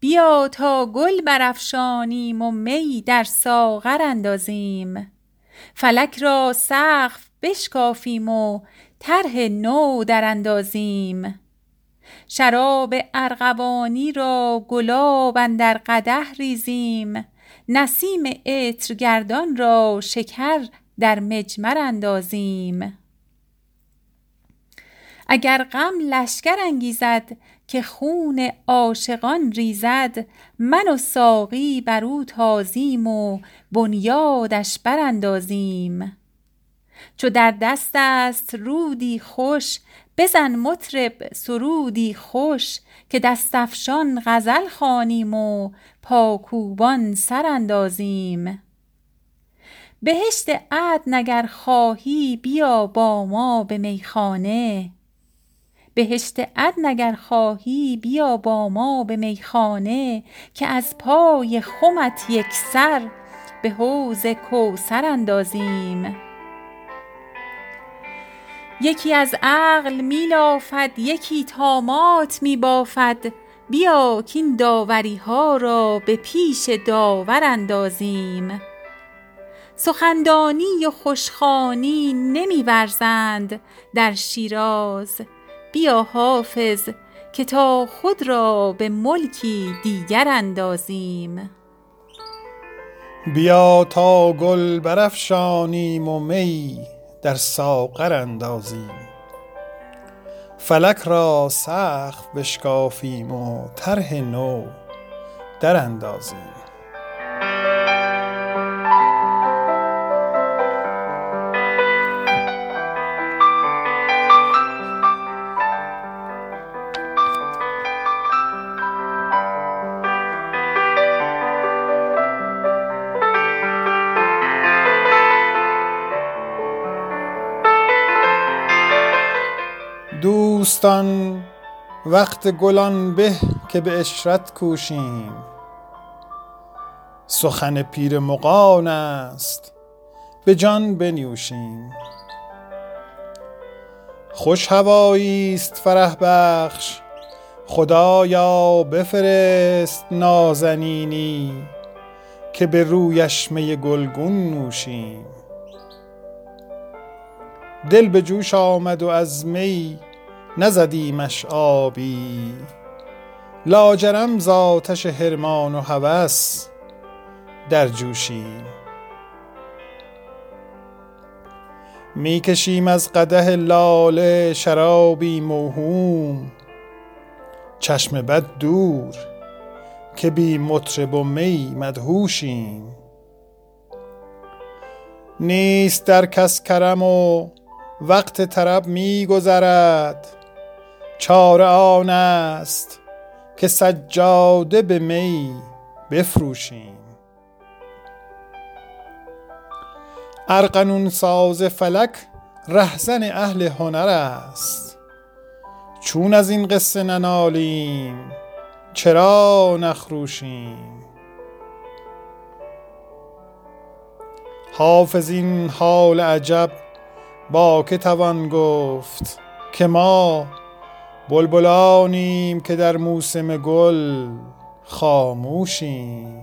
بیا تا گل برافشانیم و می در ساغر اندازیم. فلک را سقف بشکافیم و طرح نو دراندازیم شراب ارغوانی را گلاب اندر قدح ریزیم. نسیم عطرگردان را شکر در مجمر اندازیم. اگر غم لشکر انگیزد که خون عاشقان ریزد من و ساقی بر او تازیم و بنیادش براندازیم. چو در دست است رودی خوش بزن مطرب سرودی خوش که دست افشان غزل خوانیم و پاکوبان سر اندازیم بهشت عدن اگر خواهی بیا با ما به میخانه بهشت عدن اگر خواهی بیا با ما به میخانه که از پای خمت یکسر به حوض کوثر اندازیم. یکی از عقل می لافد یکی طامات می بافد بیا کاین داوری ها را به پیش داور اندازیم. سخندانی و خوش خوانی نمی ورزند در شیراز. بیا حافظ که تا خود را به ملکی دیگر اندازیم. بیا تا گل برافشانیم و می در ساغر اندازیم. فلک را سقف بشکافیم و طرح نو دراندازیم دوستان وقت گل آن به که به عشرت کوشیم. سخن پیر مغان است به جان بنیوشیم خوش هوایی است فرح بخش خدایا بفرست نازنینی که به رویش می گلگون نوشیم. دل به جوش آمد و از می نزدیمش آبی. لاجرم ز آتش حرمان و هوس در جوشیم. می کشیم از قدح لاله شرابی موهوم. چشم بد دور که بی مطرب و می مدهوشیم. نیست در کس کرم و وقت طرب می گذرد چاره آن است که سجاده به می بفروشیم. ارغنون ساز فلک رهزن اهل هنر است. چون از این قصه ننالیم چرا نخروشیم؟ حافظ این حال عجب با که توان گفت که ما بلبلانیم که در موسم گل خاموشیم.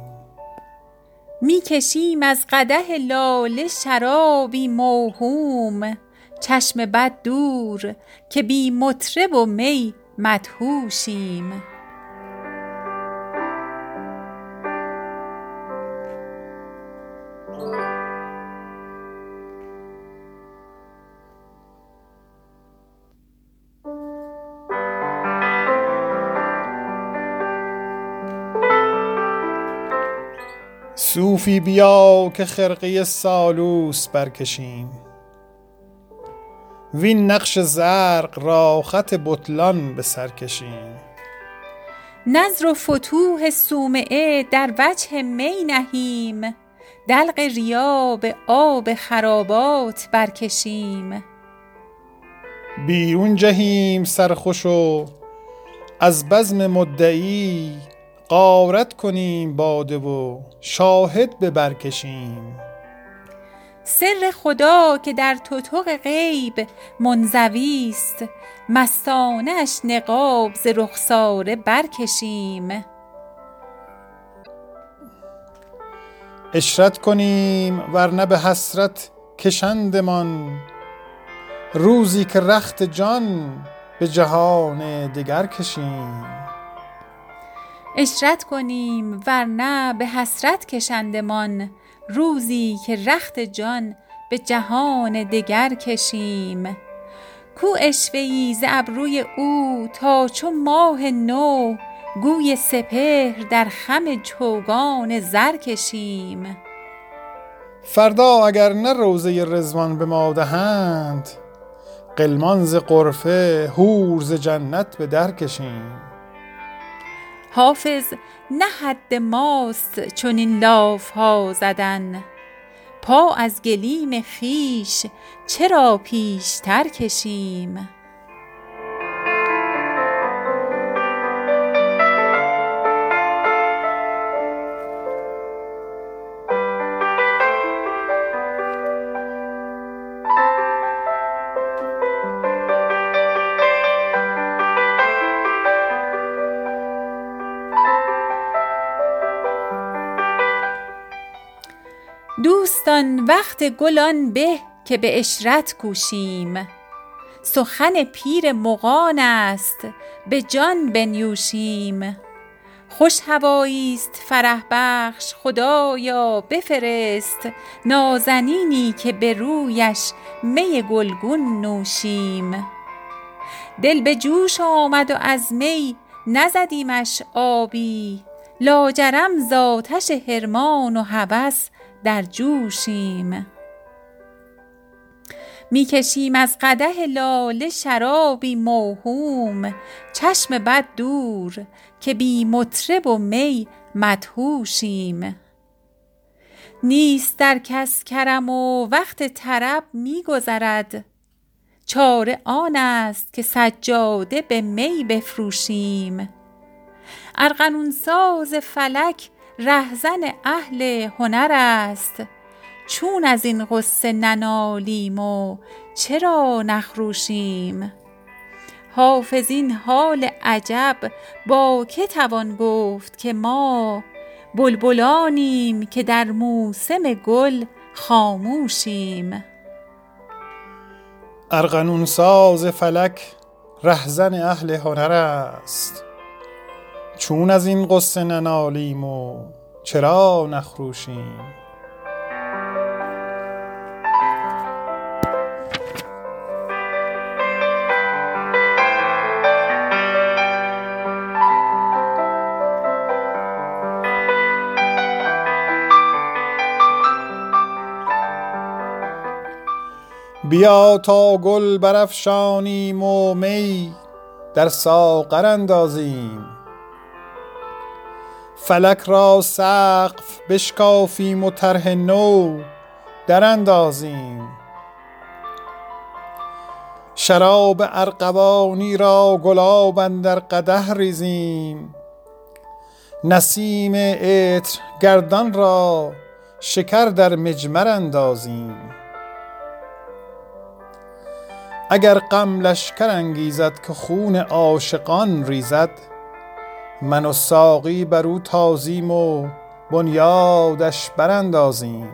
می کشیم از قدح لاله شرابی موهوم. چشم بد دور که بی مطرب و می مدهوشیم. صوفی بیا که خرقه سالوس برکشیم. وین نقش زرق را خط بطلان به سر کشیم. نذر و فتوح صومعه در وجه می نهیم. دلق ریا به آب خرابات برکشیم. بیرون جهیم سرخوش و از بزم مدعی قارت کنیم باده و شاهد به برکشیم سر خدا که در توتق غیب منزویست مستانش نقاب ز رخساره برکشیم اشرت کنیم ورنه به حسرت کشندمان. روزی که رخت جان به جهان دیگر کشیم. اشرت کنیم ورنه به حسرت کشندمان. روزی که رخت جان به جهان دگر کشیم. کو اشوه ز ابروی او تا چو ماه نو گوی سپهر در خم چوگان زر کشیم. فردا اگر نه روضه رضوان به ما دهند غلمان ز غرفه حور ز جنت به در کشیم. حافظ نه حد ماست چنین لاف ها زدن. پا از گلیم خویش چرا پیشتر کشیم؟ دوستان وقت گل آن به که به عشرت کوشیم. سخن پیر مغان است به جان بنیوشیم. خوش هوایی است فرح بخش خدایا بفرست. نازنینی که به رویش می گلگون نوشیم. دل به جوش آمد و از می نزدیمش آبی. لاجرم ز آتش حرمان و هوس در جوشیم. می کشیم از قدح لاله شرابی موهوم چشم بد دور که بی مطرب و می مدهوشیم. نیست در کس کرم و وقت طرب می گذرد چاره آن است که سجاده به می بفروشیم. ارغنون ساز فلک رهزن اهل هنر است. چون از این غصه ننالیم و چرا نخروشیم؟ حافظ این حال عجب با که توان گفت که ما بلبلانیم که در موسم گل خاموشیم. ارغنون ساز فلک رهزن اهل هنر است. چون از این غصه ننالیم و چرا نخروشیم؟ بیا تا گل برافشانیم و می در ساغر اندازیم. فلک را سقف بشکافیم و طرح نو دراندازیم. شراب ارغوانی را گلاب اندر قدح ریزیم. نسیم عطر گردان را شکر در مجمر اندازیم. اگر غم لشکر انگیزد که خون عاشقان ریزد من و ساقی بر او تازیم و بنیادش براندازیم.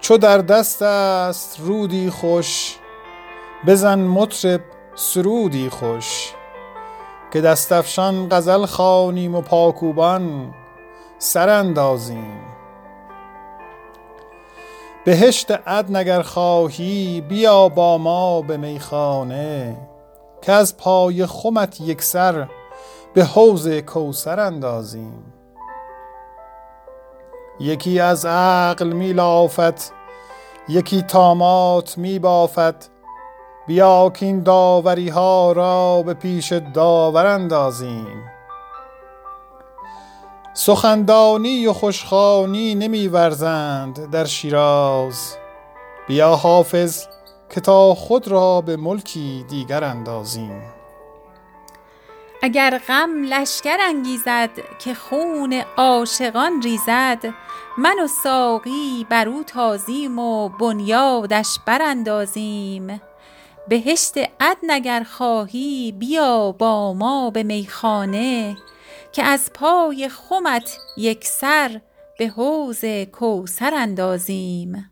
چو در دست است رودی خوش بزن مطرب سرودی خوش. که دست افشان غزل خوانیم و پاکوبان سر اندازیم بهشت عدن اگر خواهی بیا با ما به میخانه. که از پای خمت یکسر به حوض کوثر اندازیم. یکی از عقل می لافت یکی طامات می بافت بیا کاین داوری ها را به پیش داور اندازیم. سخندانی و خوشخوانی نمی ورزند در شیراز. بیا حافظ که تا خود را به ملکی دیگر اندازیم. اگر غم لشکر انگیزد که خون عاشقان ریزد من و ساقی بر او تازیم و بنیادش براندازیم. بهشت عدن اگر خواهی بیا با ما به میخانه که از پای خمت یک سر به حوض کوثر اندازیم.